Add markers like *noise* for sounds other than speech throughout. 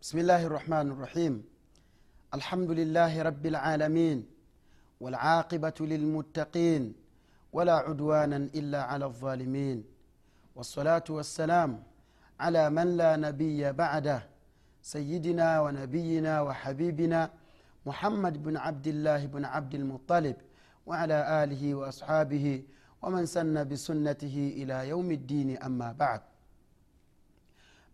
بسم الله الرحمن الرحيم. الحمد لله رب العالمين والعاقبة للمتقين ولا عدوانا إلا على الظالمين. والصلاة والسلام على من لا نبي بعده سيدنا ونبينا وحبيبنا محمد بن عبد الله بن عبد المطلب وعلى آله وأصحابه ومن سن بسنته إلى يوم الدين أما بعد.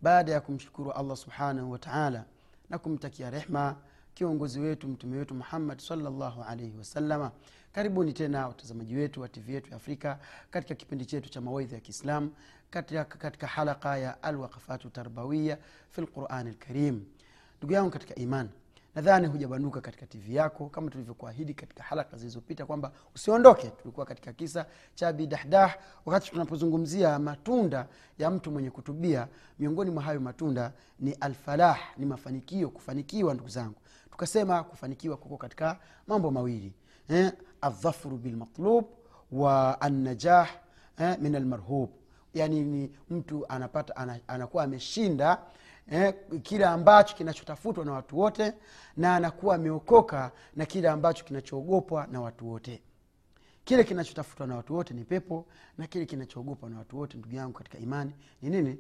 Baada ya kumshukuru allah subhanahu wataala na kumtakia rehma kiongozi wetu mtume wetu muhammad salllahu alaihi wasalama karibuni tena watazamaji wetu wa tv yetu ya afrika katika kipindi chetu cha mawaidha ya kiislam katika, katika halaka ya alwaqafatu tarbawiya fi lqurani lkarim ndugu yangu katika iman nadhani hujabanduka katika tv yako kama tulivyokuahidi katika halaka zilizopita kwamba usiondoke. Tulikuwa katika kisa cha bidahdah wakati tunapozungumzia matunda ya mtu mwenye kutubia miongoni mwa hayo matunda ni alfalah ni mafanikio kufanikiwa ndugu zangu. Tukasema kufanikiwa kuko katika mambo mawili eh, aldhafru bilmatlub wa annajah eh, min almarhub. Yani ni mtu anapata anakuwa ameshinda eh, kile ambacho kinachotafutwa na watu wote na anakuwa ameokoka na kile ambacho kinachoogopwa na watu wote. Kile kinachotafutwa na watu wote ni pepo na kile kinachoogopwa na watu wote ndugu yangu katika imani ni nini?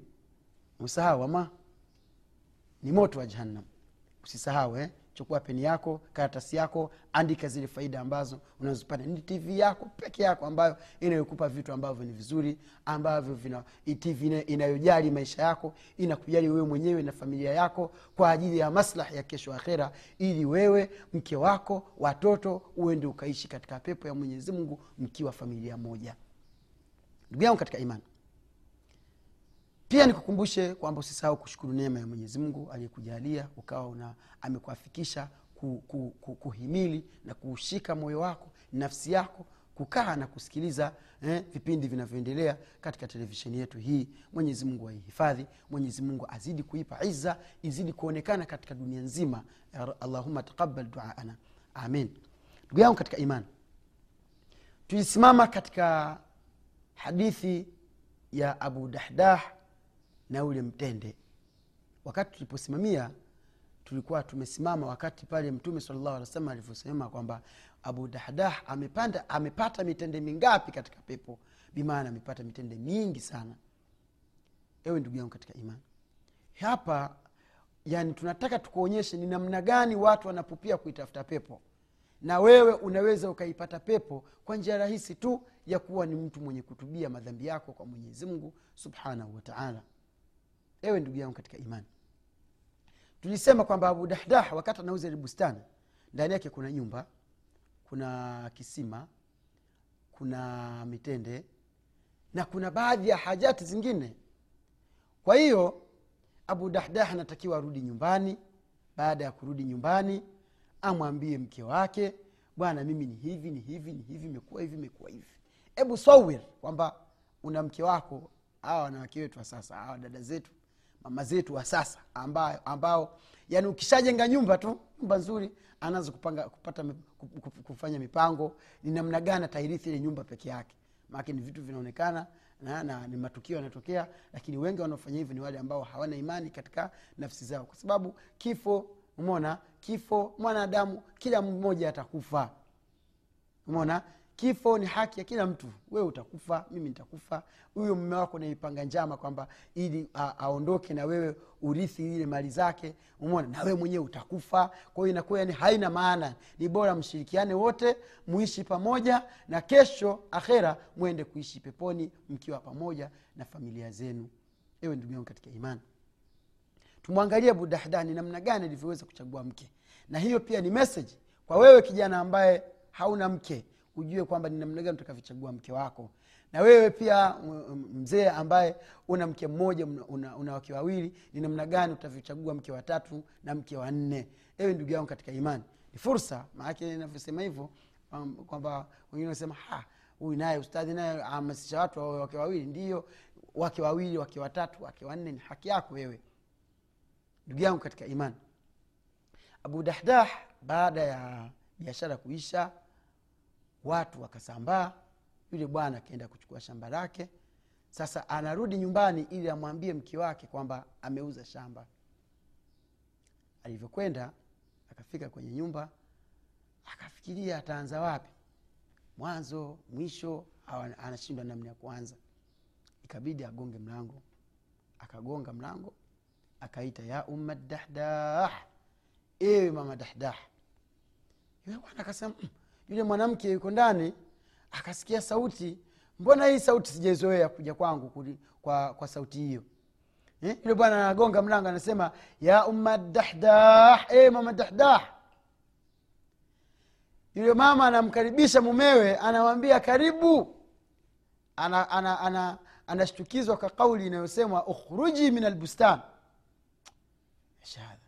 Usahau ama? Ni moto wa jahannam. Usisahau eh? Chukua peni yako karatasi yako andika zile faida ambazo unazopata ni tv yako peke yako ambayo inayokupa vitu ambavyo ni vizuri ambavyo vina tv inayojali maisha yako inakujali wewe mwenyewe na familia yako kwa ajili ya maslahi ya kesho akhera ili wewe mke wako watoto uende ukaishi katika pepo ya mwenyezi mungu mkiwa familia moja. Ndugu yangu katika imani pia nikukumbushe kwamba usisahau kushukuru neema ya mwenyezi mungu aliyekujalia ukawa una amekuafikisha ku, ku, ku, kuhimili na kuushika moyo wako nafsi yako kukaa na kusikiliza eh, vipindi vinavyoendelea katika televisheni yetu hii. Mwenyezi mungu aihifadhi mwenyezi mungu azidi kuipa iza izidi kuonekana katika dunia nzima. Allahuma taqabal duaana amin. Ndugu yangu katika imani tulisimama katika hadithi ya abu dahdah na ule mtende. Wakati tuliposimamia tulikuwa tumesimama wakati pale mtume salllahu alivyosema kwamba abu dahdah amepanda amepata mitende mingapi katika pepo? Bimaana amepata mitende mingi sana. Ewe ndugu yangu katika imani. Hapa yani tunataka tukuonyeshe ni namna gani watu wanapopia kuitafuta pepo. Na wewe unaweza ukaipata pepo kwa njia rahisi tu ya kuwa ni mtu mwenye kutubia madhambi yako kwa mwenyezi mungu subhanahu wataala ewe ndugu yangu katika imani. Tulisema kwamba abu dahdah wakati anauza ile bustani ndani yake kuna nyumba kuna kisima kuna mitende na kuna baadhi ya hajati zingine. Kwa hiyo abu dahdah anatakiwa arudi nyumbani. Baada ya kurudi nyumbani amwambie mke wake bwana mimi ni hivi ni hivi ni hivi imekuwa hivi imekuwa hivi. Hebu sawir kwamba una mke wako hawa wanawake wetu wa sasa hawa dada zetu mama zetu wa sasa ambao, ambao yani ukishajenga nyumba tu nyumba nzuri anaanza kupanga kupata kufanya mipango ni namna gani atairithi ile nyumba peke yake. Maake ni vitu vinaonekana na, na ni matukio yanatokea lakini wengi wanaofanya hivyo ni wale ambao hawana imani katika nafsi zao. Kwa sababu kifo umona kifo mwanadamu kila mmoja atakufa. Umona kifo ni haki ya kila mtu. Wewe utakufa mimi nitakufa. Huyo mume wako naipanga njama kwamba ili a- aondoke na wewe urithi ile mali zake. Umona na wewe mwenyewe utakufa. Kwa hiyo inakuwa yani haina maana. Ni bora mshirikiane wote muishi pamoja na kesho akhera mwende kuishi peponi mkiwa pamoja na familia zenu. Ewe ndugu yangu katika imani. Tumwangalie ni namna gani alivyoweza kuchagua mke. Na hiyo pia ni meseji kwa wewe kijana ambaye hauna mke ujue kwamba ni namna gani utakavyochagua mke wako. Na wewe pia mzee ambaye una mke mmoja una, una, wake wawili ni namna gani utavyochagua mke wa tatu na mke wa nne? Ewe ndugu yangu katika imani ni fursa. Maanake inavyosema hivyo um, kwamba wengine wanasema huyu naye ustadhi naye ahamasisha watu wawe wake wawili. Ndiyo wake wawili wake watatu wake wanne ni haki yako wewe. Ndugu yangu katika imani abu dahdah baada ya biashara kuisha watu wakasambaa. Yule bwana akaenda kuchukua shamba lake. Sasa anarudi nyumbani ili amwambie mke wake kwamba ameuza shamba. Alivyokwenda akafika kwenye nyumba akafikiria ataanza wapi. Mwanzo mwisho anashindwa namna ya kuanza. Ikabidi agonge mlango. Akagonga mlango akaita ya umma dahdah ewe mama dahdah. Yule bwana akasema "Mm." Yule mwanamke yuko ndani akasikia sauti mbona hii sauti sijaizoea kuja kwangu kuli- kwa, kwa sauti hiyo? Eh? yule bwana anagonga mlango anasema ya umma dahdah ewe mama dahdah. Yule mama anamkaribisha mumewe anamwambia karibu. Ana, ana, ana, anashtukizwa kwa kauli inayosemwa ukhruji min albustan shahada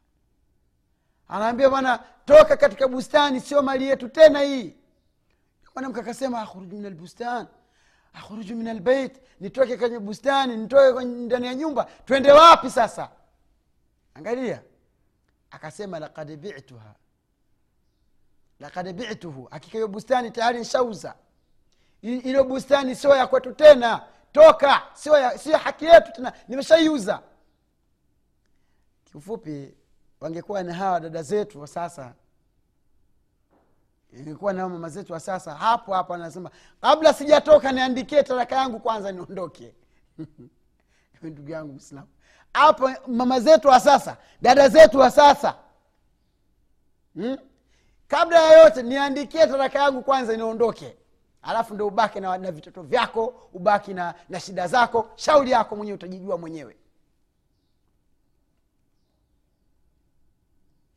anaambia bwana toka katika bustani sio mali yetu tena hii. Mwanamke akasema akhruju min albustan akhruju min albeit nitoke kwenye bustani nitoke ndani ya nyumba twende wapi sasa? Angalia. Akasema lakad bituha lakad bituhu hakika hiyo bustani tayari nshauza ilo bustani sio ya kwetu tena. Toka sio haki yetu tena nimeshaiuza. Kiufupi wangekuwa ni hawa dada zetu wa sasa. Ingekuwa na mama zetu wa sasa hapo hapo anasema kabla sijatoka niandikie taraka yangu kwanza niondoke. *laughs* Ndugu yangu mwislamu hapo mama zetu wa sasa dada zetu wa sasa. Hmm? kabla ya yote niandikie taraka yangu kwanza niondoke. Alafu ndo ubaki na, na vitoto vyako ubaki na, na shida zako shauri yako mwenyewe utajijua mwenyewe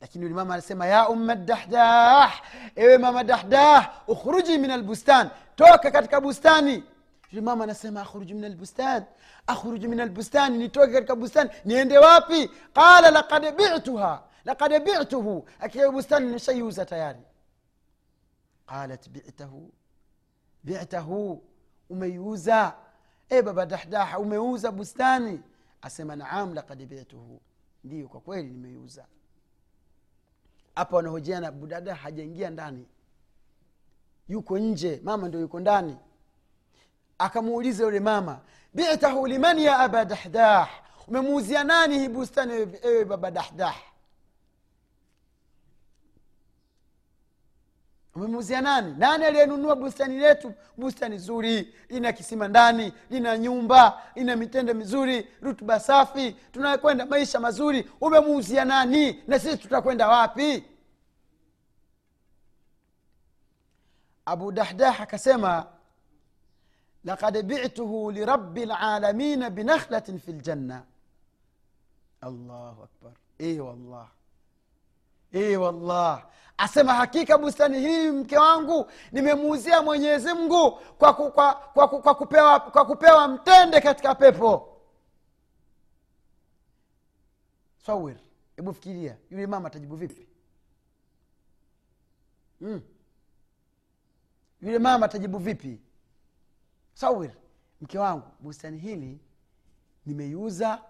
lakini yule mama anasema ya umma dahdah ewe mama dahdah ukhruji min albustan toka katika bustani yule mama anasema akhruju min albustan akhruju min albustani nitoke katika bustani niende wapi qala lakad bituha lakad bituhu akiwa bustani nishaiuza tayari qalat bitahu bitahu umeiuza e baba dahdah umeuza bustani asema naam lakad bituhu ndiyo kwa kweli nimeiuza hapa wanahojiana budada hajaingia ndani. Yuko nje mama ndo yuko ndani. Akamuuliza yule mama bitahu liman ya aba dahdah? Umemuuzia nani hii bustani ewe- baba dahdah umemuuzia nani? Nani aliyenunua bustani letu? Bustani zuri lina kisima ndani lina nyumba lina mitende mizuri rutuba safi tunakwenda maisha mazuri. Umemuuzia nani? Na sisi tutakwenda wapi? Abu dahdah akasema lakad bituhu lirabi lalamina binakhlatin fi ljanna allahu akbar. E wallah. E wallah asema hakika bustani hii mke wangu nimemuuzia mwenyezi mungu kwa, ku, kwa, kwa, kwa, kupewa, kwa kupewa mtende katika pepo. Sawir hebu fikiria yule mama atajibu vipi? Mm. yule mama atajibu vipi? Sawir mke wangu bustani hili nimeiuza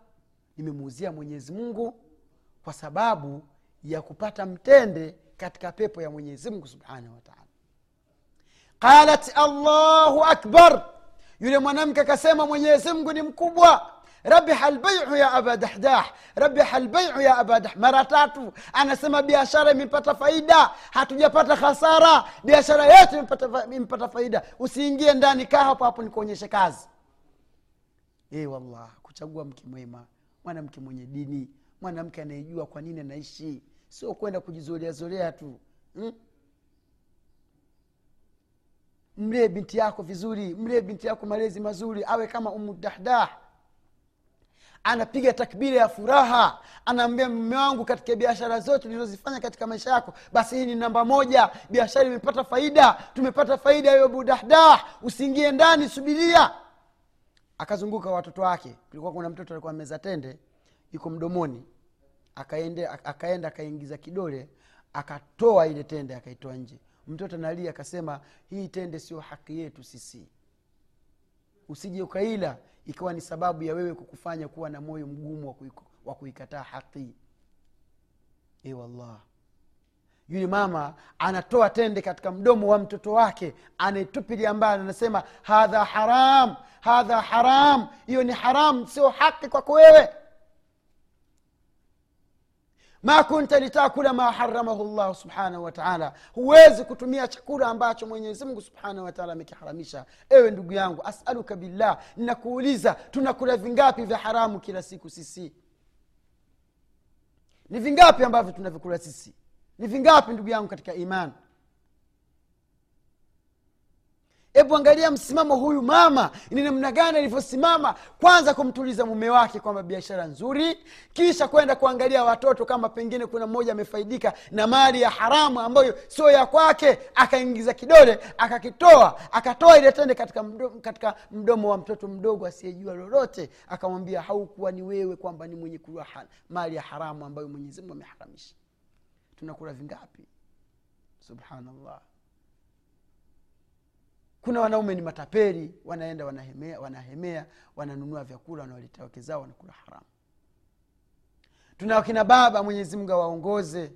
nimemuuzia mwenyezi mungu kwa sababu ya kupata mtende katika pepo ya mwenyezi mungu subhanahu wataala qalat allahu akbar. Yule mwanamke akasema mwenyezi mungu ni mkubwa. Rabiha lbaiu ya aba dahdah. Rabiha lbaiu ya aba dah mara tatu anasema biashara imepata faida. Hatujapata hasara. Biashara yetu imepata, faida. Usiingie ndani kaa hapo hapo nikuonyeshe kazi. Ee wallah kuchagua mke mwema. Mwanamke mwenye dini. Mwanamke anayejua kwa nini anaishi sio kwenda kujizoleazolea tu hmm? mlee binti yako vizuri mlee binti yako malezi mazuri awe kama umudahdah anapiga takbira ya furaha anaambia mume wangu katika biashara zote ulizozifanya katika maisha yako basi hii ni namba moja biashara imepata faida tumepata faida hiyo budahdah usiingie ndani subiria. Akazunguka watoto wake kulikuwa kuna mtoto alikuwa meza tende yuko mdomoni akaende, akaenda akaingiza kidole akatoa ile tende akaitoa nje. Mtoto analia akasema hii tende sio haki yetu sisi. Usije ukaila ikawa ni sababu ya wewe kukufanya kuwa na moyo mgumu wa wa kuikataa haki. E wallah. Yule mama anatoa tende katika mdomo wa mtoto wake anaitupilia mbali anasema hadha haram hadha haram hiyo ni haram sio haki kwako wewe ma kunta litakula ma haramahu llahu subhanahu wataala huwezi kutumia chakula ambacho mwenyezimngu subhanahu wataala amekiharamisha. Ewe ndugu yangu asaluka billah. Ninakuuliza tunakula vingapi vya haramu kila siku sisi? Ni vingapi ambavyo tunavikula sisi? Ni vingapi ndugu yangu katika imani hebu angalia msimamo huyu mama ni namna gani alivyosimama kwanza kumtuliza mume wake kwamba biashara nzuri kisha kwenda kuangalia watoto kama pengine kuna mmoja amefaidika na mali ya haramu ambayo sio ya kwake akaingiza kidole akakitoa akatoa ile tende katika mdomo, katika mdomo wa mtoto mdogo asiyejua lolote akamwambia haukuwa ni wewe kwamba ni mwenye kula mali ya haramu ambayo mwenyezimungu ameharamisha. Tunakula vingapi? Subhanallah kuna wanaume ni matapeli wanaenda wanahemea wanahemea wananunua vyakula wanawaletea wake zao wanakula haramu tuna wakina baba mwenyezi mungu awaongoze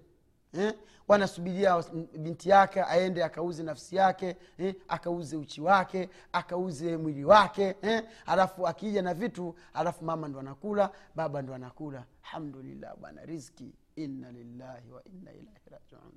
eh? wanasubiria binti yake aende akauze nafsi yake eh? akauze uchi wake akauze mwili wake eh? alafu akija na vitu alafu mama ndo anakula baba ndo anakula alhamdulillah bwana rizki inna lillahi wa inna ilaihi rajiun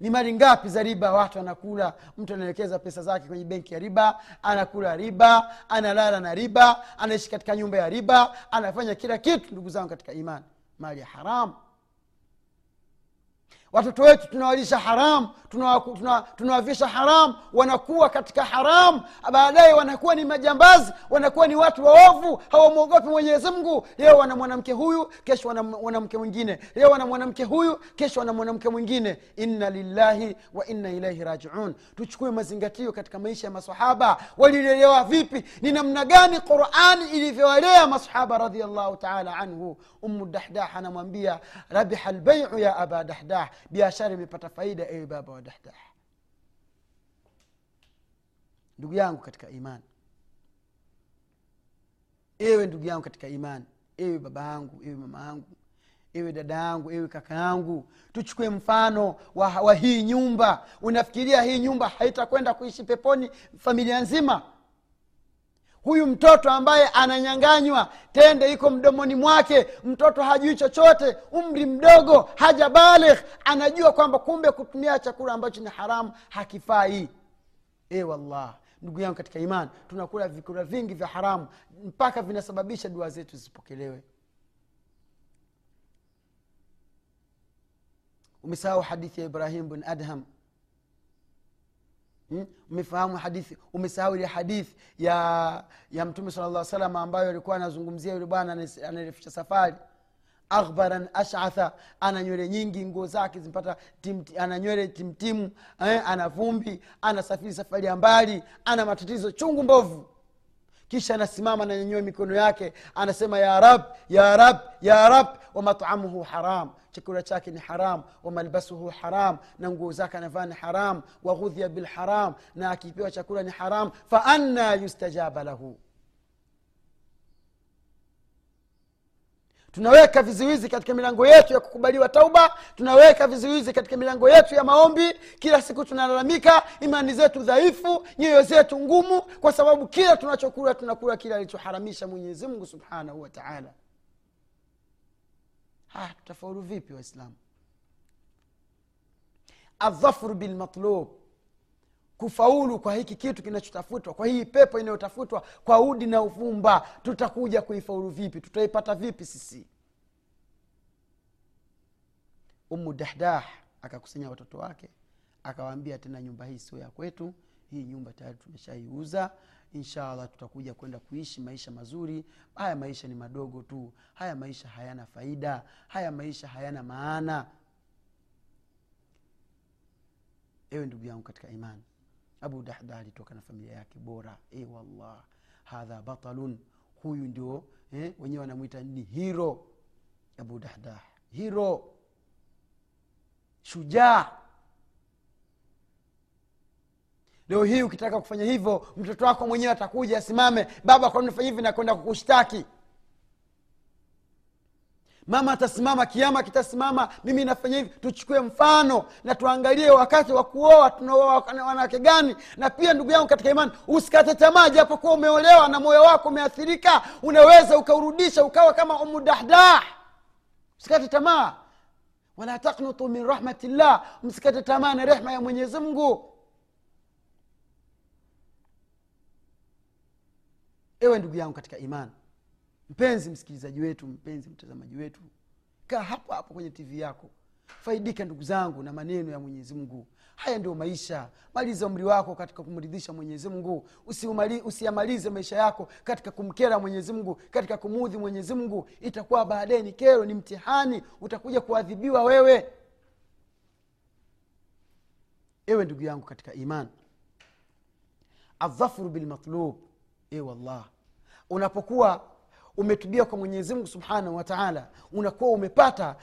ni mali ngapi za riba? Watu anakula mtu anaelekeza pesa zake kwenye benki ya riba anakula riba analala na riba anaishi katika nyumba ya riba anafanya kila kitu ndugu zangu katika imani. Mali ya haramu watoto wetu tunawalisha haramu tunawavisha tuna, tunawavisha haramu wanakuwa katika haramu baadaye wanakuwa ni majambazi wanakuwa ni watu waovu hawamwogopi mwenyezi mungu. Leo wana mwanamke huyu kesho wana mwanamke mwingine. Leo wana mwanamke huyu kesho wana mwanamke mwingine. Inna lillahi wa inna ilaihi rajiun. Tuchukue mazingatio katika maisha ya masahaba walilelewa vipi? Ni namna gani qurani ilivyowalea masahaba radiallahu taala anhu? Umu dahdah anamwambia rabiha lbeiu ya aba dahdah biashara imepata faida ewe baba wa dahdah ndugu yangu katika imani. Ewe ndugu yangu katika imani. Ewe baba yangu ewe mama yangu. Ewe dada yangu ewe kaka yangu. Tuchukue mfano wa, wa hii nyumba. Unafikiria hii nyumba haitakwenda kuishi peponi familia nzima huyu mtoto ambaye ananyanganywa tende iko mdomoni mwake mtoto hajui chochote umri mdogo haja baligh anajua kwamba kumbe kutumia chakula ambacho ni haramu hakifai e wallah ndugu yangu katika imani tunakula vikula vingi vya haramu mpaka vinasababisha dua zetu zisipokelewe umesahau hadithi ya ibrahim bin adham? Umefahamu hadithi? Umesahau ile hadithi ya ya mtume sala llah salama ambayo alikuwa anazungumzia yule bwana anarefusha safari. Akhbaran ashatha ana nywele nyingi nguo zake zimpata ana nywele timtimu eh, ana vumbi anasafiri safari ya mbali ana matatizo chungu mbovu. Kisha anasimama ananyanyua mikono yake anasema ya rab ya rab ya rab wamatamuhu haram chakula chake ni haram wamalbasuhu haram na nguo zake anavaa ni haram waghudhia bilharam na akipewa chakula ni haram faanna yustajaba lahu. Tunaweka vizuizi katika milango yetu ya kukubaliwa tauba tunaweka vizuizi katika milango yetu ya maombi. Kila siku tunalalamika imani zetu dhaifu nyoyo zetu ngumu kwa sababu kila tunachokula tunakula kile alichoharamisha mwenyezimngu subhanahu wa taala tutafaulu vipi waislamu? Adhafuru bilmatlub. Kufaulu kwa hiki kitu kinachotafutwa kwa hii pepo inayotafutwa kwa udi na uvumba tutakuja kuifaulu vipi? Tutaipata vipi sisi? Umu dahdah akakusanya watoto wake akawaambia tena nyumba hii sio ya kwetu hii nyumba tayari tumeshaiuza inshallah tutakuja kwenda kuishi maisha mazuri. Haya maisha ni madogo tu. Haya maisha hayana faida. Haya maisha hayana maana. Ewe ndugu yangu katika imani. Abu dahda alitoka na familia yake bora. E wallah hadha batalun. Huyu ndio eh, wenyewe wanamwita ni hiro abu dahdah hiro shujaa leo hii ukitaka kufanya hivyo mtoto wako mwenyewe atakuja asimame. Baba kwa hivi? Nakwenda kukushtaki. Mama atasimama kiama kitasimama mimi nafanya hivi. Tuchukue mfano na tuangalie wakati wa kuoa tunaoa wanawake gani. Na pia ndugu yangu katika imani usikate tamaa japokuwa umeolewa na moyo wako umeathirika unaweza ukaurudisha ukawa kama umudahdah usikate tamaa. Wala taknutu min rahmatillah. Msikate tamaa na rehma ya mwenyezi mungu ewe ndugu yangu katika imani mpenzi msikilizaji wetu mpenzi mtazamaji wetu kaa hapo hapo kwenye tv yako. Faidika ndugu zangu na maneno ya mwenyezi mungu. Haya ndio maisha. Maliza umri wako katika kumridhisha mwenyezi mungu. Usiyamalize maisha yako katika kumkera mwenyezi mungu katika kumuudhi mwenyezi mungu. Itakuwa baadaye ni kero ni mtihani. Utakuja kuadhibiwa wewe. Ewe ndugu yangu katika iman adhafru bilmatlub e unapokuwa umetubia kwa mwenyezi mungu subhanahu wataala unakuwa umepata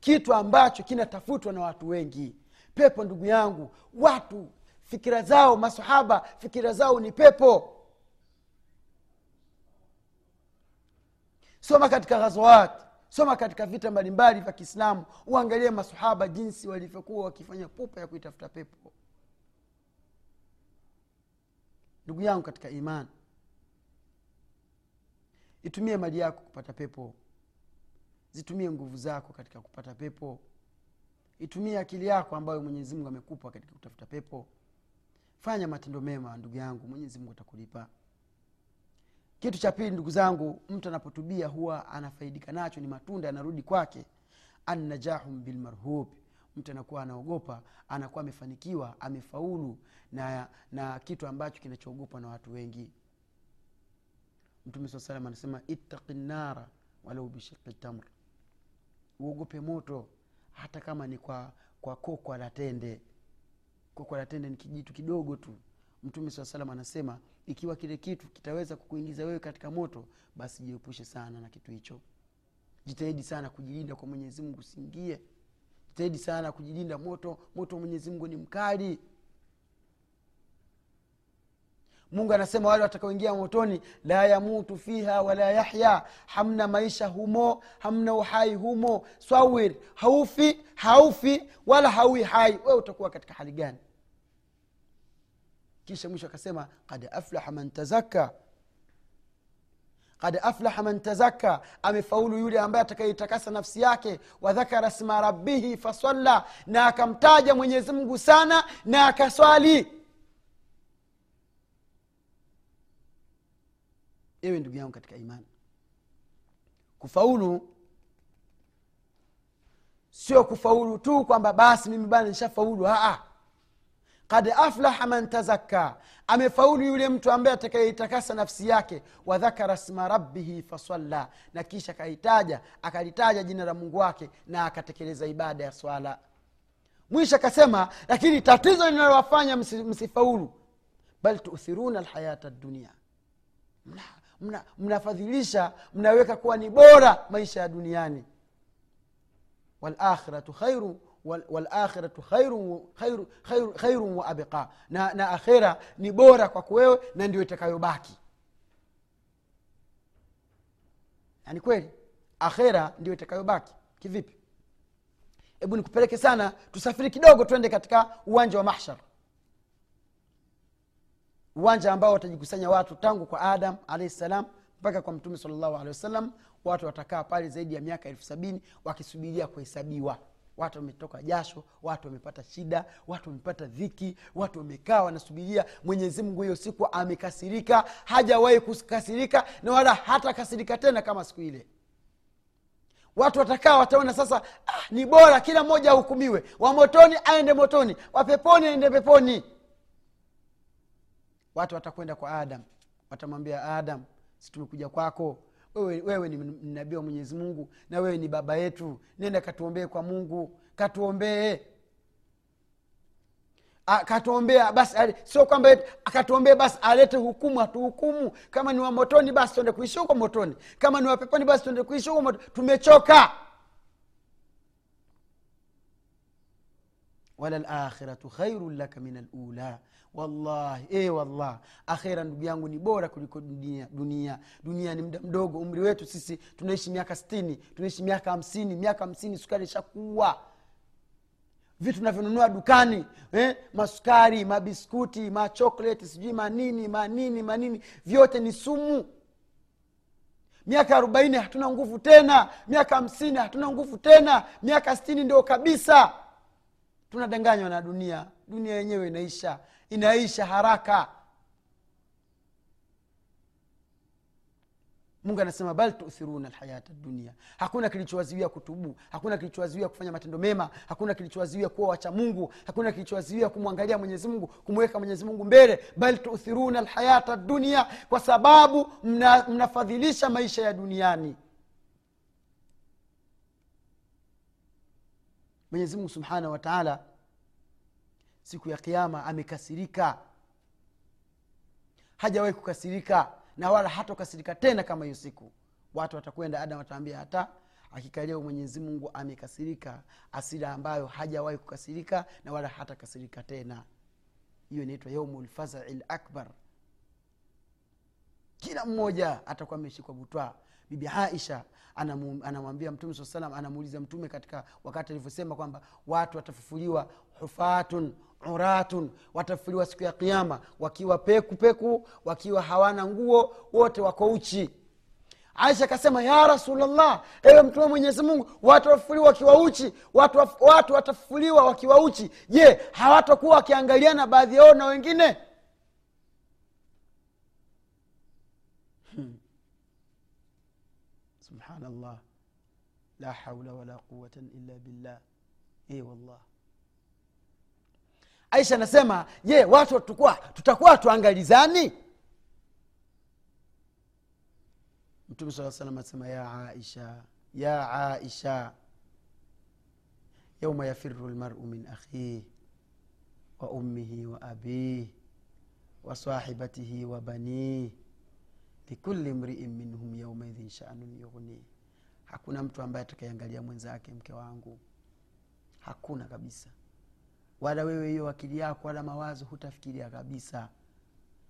kitu ambacho kinatafutwa na watu wengi. Pepo ndugu yangu watu fikira zao masahaba fikira zao ni pepo. Soma katika ghazawat soma katika vita mbalimbali vya kiislamu uangalie masahaba jinsi walivyokuwa wakifanya pupa ya kuitafuta pepo. Ndugu yangu katika imani itumie mali yako kupata pepo. Zitumie nguvu zako katika kupata pepo. Itumie akili yako ambayo mwenyezi mungu amekupa katika kutafuta pepo. Fanya matendo mema ndugu yangu mwenyezi mungu atakulipa. Kitu cha pili ndugu zangu mtu anapotubia huwa anafaidika nacho ni matunda yanarudi kwake. Annajahum bilmarhub. Mtu anakuwa anaogopa anakuwa amefanikiwa amefaulu na, na kitu ambacho kinachoogopwa na watu wengi mtume saa salam anasema ittaqi nara walau bishiqi tamr. Uogope moto hata kama ni kwa kwa kokwa la tende. Kokwa la tende ni kijitu kidogo tu. Mtume saa salam anasema ikiwa kile kitu kitaweza kukuingiza wewe katika moto basi jiepushe sana na kitu hicho. Jitahidi sana kujilinda kwa mwenyezi mungu usiingie jitahidi sana kujilinda moto. Moto wa mwenyezi mungu ni mkali mungu anasema wale watakaoingia motoni la yamutu fiha wala yahya hamna maisha humo hamna uhai humo. Swawir haufi haufi wala haui hai. Wewe utakuwa katika hali gani? Kisha mwisho akasema kad aflaha man tazakka. Kad aflaha man tazakka amefaulu yule ambaye atakaitakasa nafsi yake. Wadhakara sma rabbihi fasalla na akamtaja mwenyezi mungu sana na akaswali ewe ndugu yangu katika imani. Kufaulu sio kufaulu tu kwamba basi mimi bana nishafaulu. Kad aflaha man tazakka. Amefaulu yule mtu ambaye atakayeitakasa nafsi yake. Wadhakara sma rabbihi fasalla. Na kisha akaitaja akalitaja jina la mungu wake na akatekeleza ibada ya swala. Mwisho akasema lakini tatizo linalowafanya msifaulu bal tuthiruna lhayata dunia mnafadhilisha mna, mnafadhilisha mnaweka kuwa ni bora maisha ya duniani. Walakhiratu khairu walakhiratu khairun khairu, wa abqa. Na, na akhera ni bora kwako wewe na ndio itakayobaki. Yani kweli akhera ndio itakayobaki. Kivipi? Hebu nikupeleke sana tusafiri kidogo twende katika uwanja wa mahshar uwanja ambao watajikusanya watu tangu kwa adam alahi salam mpaka kwa mtume salllahu alehi wasallam. Watu watakaa pale zaidi ya miaka elfu sabini wakisubiria kuhesabiwa. Watu wametoka jasho watu wamepata shida watu wamepata dhiki watu wamekaa wanasubiria mwenyezi mungu hiyo siku amekasirika hajawahi kukasirika na wala hatakasirika tena kama siku ile. Watu watakaa wataona sasa ah, ni bora kila mmoja ahukumiwe wa motoni aende motoni wa peponi aende peponi watu watakwenda kwa adam. Watamwambia adam si tumekuja kwako. Wewe, wewe ni nabii wa mwenyezi mungu na wewe ni baba yetu. Nenda katuombee kwa mungu. Katuombee. Katuombea basi sio kwamba akatuombee basi alete hukumu hatuhukumu. Kama ni wa motoni basi tuende kuishi huko motoni. Kama ni wa peponi basi tuende kuishi huko motoni tumechoka wala lakhiratu laka min alula. Wallahi e wallah akhera ndugu yangu ni bora kuliko dunia dunia. Dunia ni muda mdogo. Umri wetu sisi tunaishi miaka stini tunaishi miaka hamsini miaka hamsini sukari ishakuwa. Vitu navyonunua dukani eh? masukari mabiskuti machokleti sijui manini manini manini vyote ni sumu. Miaka arobaini hatuna nguvu tena. Miaka hamsini hatuna nguvu tena. Miaka stini ndio kabisa tunadanganywa na dunia. Dunia yenyewe inaisha. Inaisha haraka. Mungu anasema bal tuthiruna lhayata dunia hakuna kilichowaziwia kutubu. Hakuna kilichowaziwia kufanya matendo mema. Hakuna kilichowaziwia kuwa wacha mungu. Hakuna kilichowaziwia kumwangalia mwenyezi mungu kumweka mwenyezi mungu mbele. Bal tuthiruna lhayata dunia kwa sababu mna, mnafadhilisha maisha ya duniani mwenyezi mungu subhanahu wa siku ya kiama amekasirika. Hajawahi kukasirika na wala hatokasirika tena kama hiyo siku. Watu watakwenda adam wataambia hata akikalia mwenyezi mungu amekasirika. Asira ambayo hajawahi kukasirika na wala hatakasirika tena. Hiyo inaitwa yaumu lfazai lakbar kila mmoja atakuwa ameshikwa butwa bibi aisha anamwambia mtume saa salam anamuuliza mtume katika wakati alivyosema kwamba watu watafufuliwa hufatun uratun watafufuliwa siku ya kiama wakiwa peku peku wakiwa hawana nguo wote wako uchi. Aisha akasema ya rasulllah ewe mtume mwenyezi mungu watu wafufuliwa wakiwa uchi watu, watu watafufuliwa wakiwa uchi. Je hawatakuwa wakiangaliana baadhi yao na wengine subhanallah. La haula wala quwatan illa billah. E wallah. Aisha anasema je watu tukua, tutakuwa tuangalizani? Mtume saa salam anasema ya aisha ya aisha yauma yafiru lmaru min akhih wa ummihi wa abih wa sahibatihi wa banih likuli mriin minhum yaumaidhin shanun yughni. Hakuna mtu ambaye atakayeangalia mwenzake mke wangu. Hakuna kabisa. Wala wewe hiyo akili yako wala mawazo hutafikiria kabisa.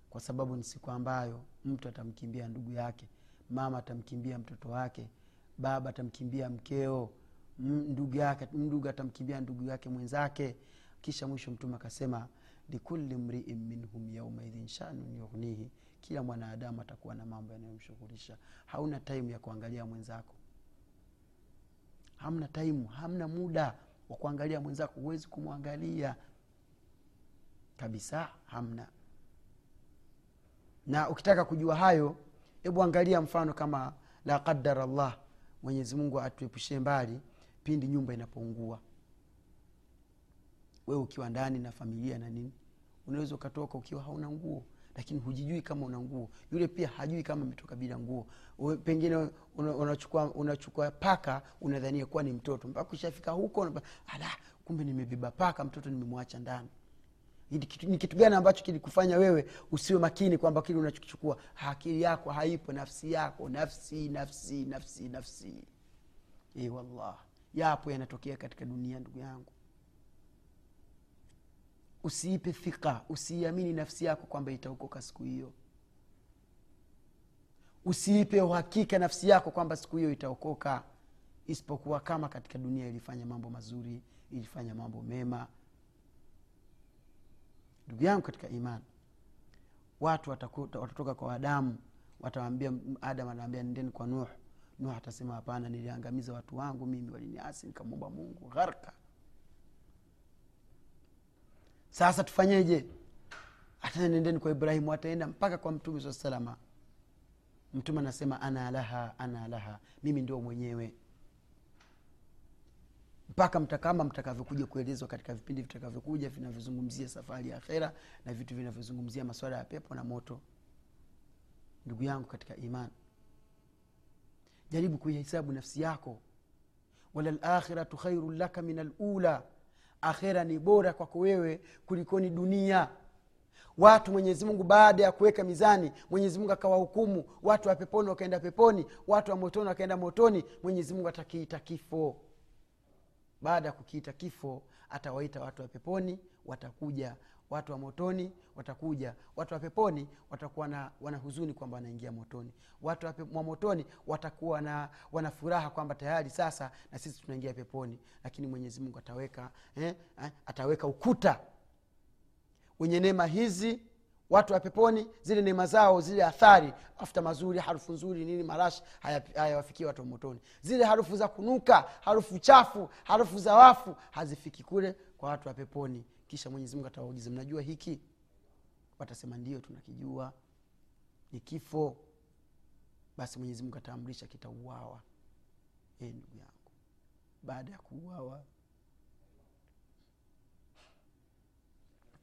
Kwa sababu ni siku ambayo mtu atamkimbia ndugu yake mama atamkimbia mtoto wake baba atamkimbia mkeo ndugu yake ndugu atamkimbia ndugu yake mwenzake. Kisha mwisho mtume akasema likuli mriin minhum yaumaidhin shanun yughnihi kila mwanadamu atakuwa na mambo yanayomshughulisha. Hauna taimu ya kuangalia mwenzako. Hamna taimu hamna muda wa kuangalia mwenzako. Huwezi kumwangalia. Kabisa hamna. Na ukitaka kujua hayo hebu angalia mfano kama la qadara llah mwenyezi mungu atuepushie mbali pindi nyumba inapoungua wewe ukiwa ndani na familia na nini. Unaweza ukatoka ukiwa hauna nguo lakini hujijui kama una nguo. Yule pia hajui kama ametoka bila nguo. Pengine una- unachukua unachukua paka unadhania kuwa ni mtoto. Mpaka ushafika huko ala kumbe nimebeba paka mtoto nimemwacha ndani. Ni kitu- ni kitu gani ambacho kilikufanya wewe usiwe makini kwamba kile unachokichukua akili yako haipo nafsi yako nafsi nafsi nafsi nafsi. E wallah yapo yanatokea katika dunia ndugu yangu usiipe thika usiiamini nafsi yako kwamba itaokoka siku hiyo. Usiipe uhakika nafsi yako kwamba siku hiyo itaokoka isipokuwa kama katika dunia ilifanya mambo mazuri ilifanya mambo mema. Ndugu yangu katika imani watu watatoka kwa adamu watawambia adam anawambia nendeni kwa nuh. Nuh atasema hapana niliangamiza watu wangu mimi waliniasi nikamwomba mungu. Gharka sasa tufanyeje? Hata nendeni kwa ibrahimu ataenda mpaka kwa mtume saa salama. Mtume anasema ana laha ana laha mimi ndio mwenyewe. Mpaka mtakama mtakavyokuja kuelezwa katika vipindi vitakavyokuja vinavyozungumzia safari ya akhera na vitu vinavyozungumzia maswala ya pepo na moto. Ndugu yangu katika iman jaribu kuihesabu nafsi yako. Wala lakhiratu khairu laka min alula akhera ni bora kwako wewe kulikoni dunia. Watu mwenyezi mungu baada ya kuweka mizani mwenyezi mungu akawahukumu. Watu wa peponi wakaenda peponi watu wa motoni wakaenda motoni mwenyezi mungu atakiita kifo. Baada ya kukiita kifo atawaita watu wa peponi watakuja watu wa motoni watakuja watu wa peponi watakuwa na wana huzuni kwamba wanaingia motoni. Watu wa, motoni watakuwa na wana furaha kwamba tayari sasa na sisi tunaingia peponi. Lakini mwenyezi mungu ataweka eh, eh, ataweka ukuta wenye neema hizi watu wa peponi zile neema zao zile athari mafuta mazuri harufu nzuri nini marashi hayawafikii watu wa motoni. Zile harufu za kunuka harufu chafu harufu za wafu hazifiki kule kwa watu wa peponi kisha mwenyezi mungu atawauliza mnajua hiki? Watasema ndio tunakijua. Ni kifo. Basi mwenyezi mungu ataamrisha kitauawa. E ndugu yangu baada ya kuuawa.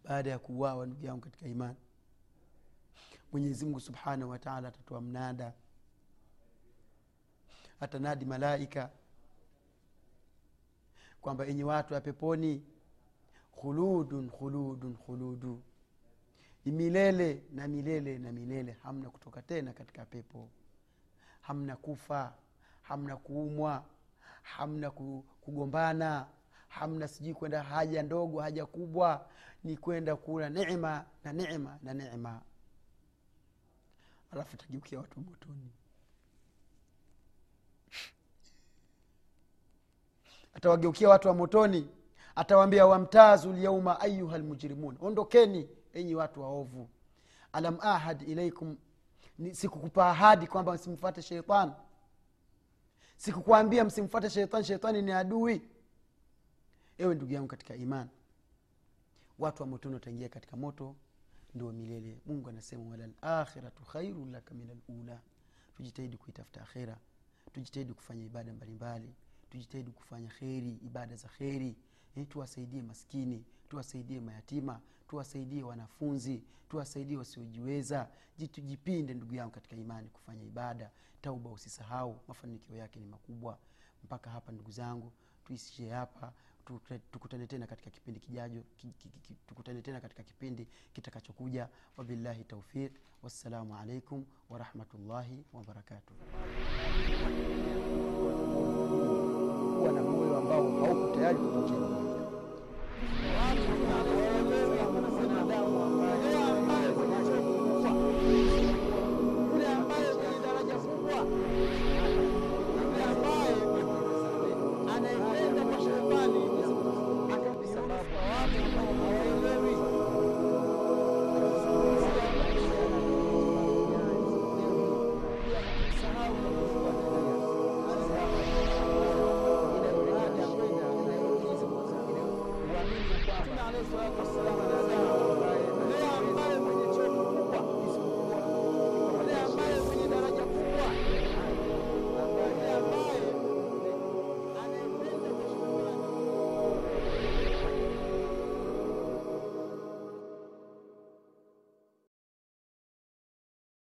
Baada ya kuuawa ndugu yangu katika imani mwenyezi mungu subhanahu wataala atatoa mnada atanadi malaika kwamba enye watu ya peponi khuludun khuludun khuludu. Ni milele na milele na milele. Hamna kutoka tena katika pepo. Hamna kufa hamna kuumwa hamna kugombana hamna sijui kwenda haja ndogo haja kubwa. Ni kwenda kula nema na nema na nema alafu tageukia watu motoni atawageukia watu wa motoni atawaambia wamtazu lyauma ayuha lmujrimun ondokeni enyi watu waovu. Alam ahad ilaikum sikukupa ahadi kwamba msimfuate sheitan sikukwambia msimfuate sheitan sheitani ni adui. Ewe ndugu yangu katika iman watu wa motoni wataingia katika moto ndio milele. Mungu anasema walalakhiratu khairu laka min alula. Tujitahidi kuitafuta akhira. Tujitahidi kufanya ibada mbalimbali. Tujitahidi kufanya kheri ibada za kheri eh, tuwasaidie maskini tuwasaidie mayatima tuwasaidie wanafunzi tuwasaidie wasiojiweza. Tujipinde ndugu yangu katika imani kufanya ibada. Tauba usisahau mafanikio yake ni makubwa. Mpaka hapa ndugu zangu tuishie hapa tukutane tena katika kipindi kijajo tukutane tena katika kipindi kitakachokuja. Wabillahi taufiq wassalamu alaikum warahmatullahi wabarakatuh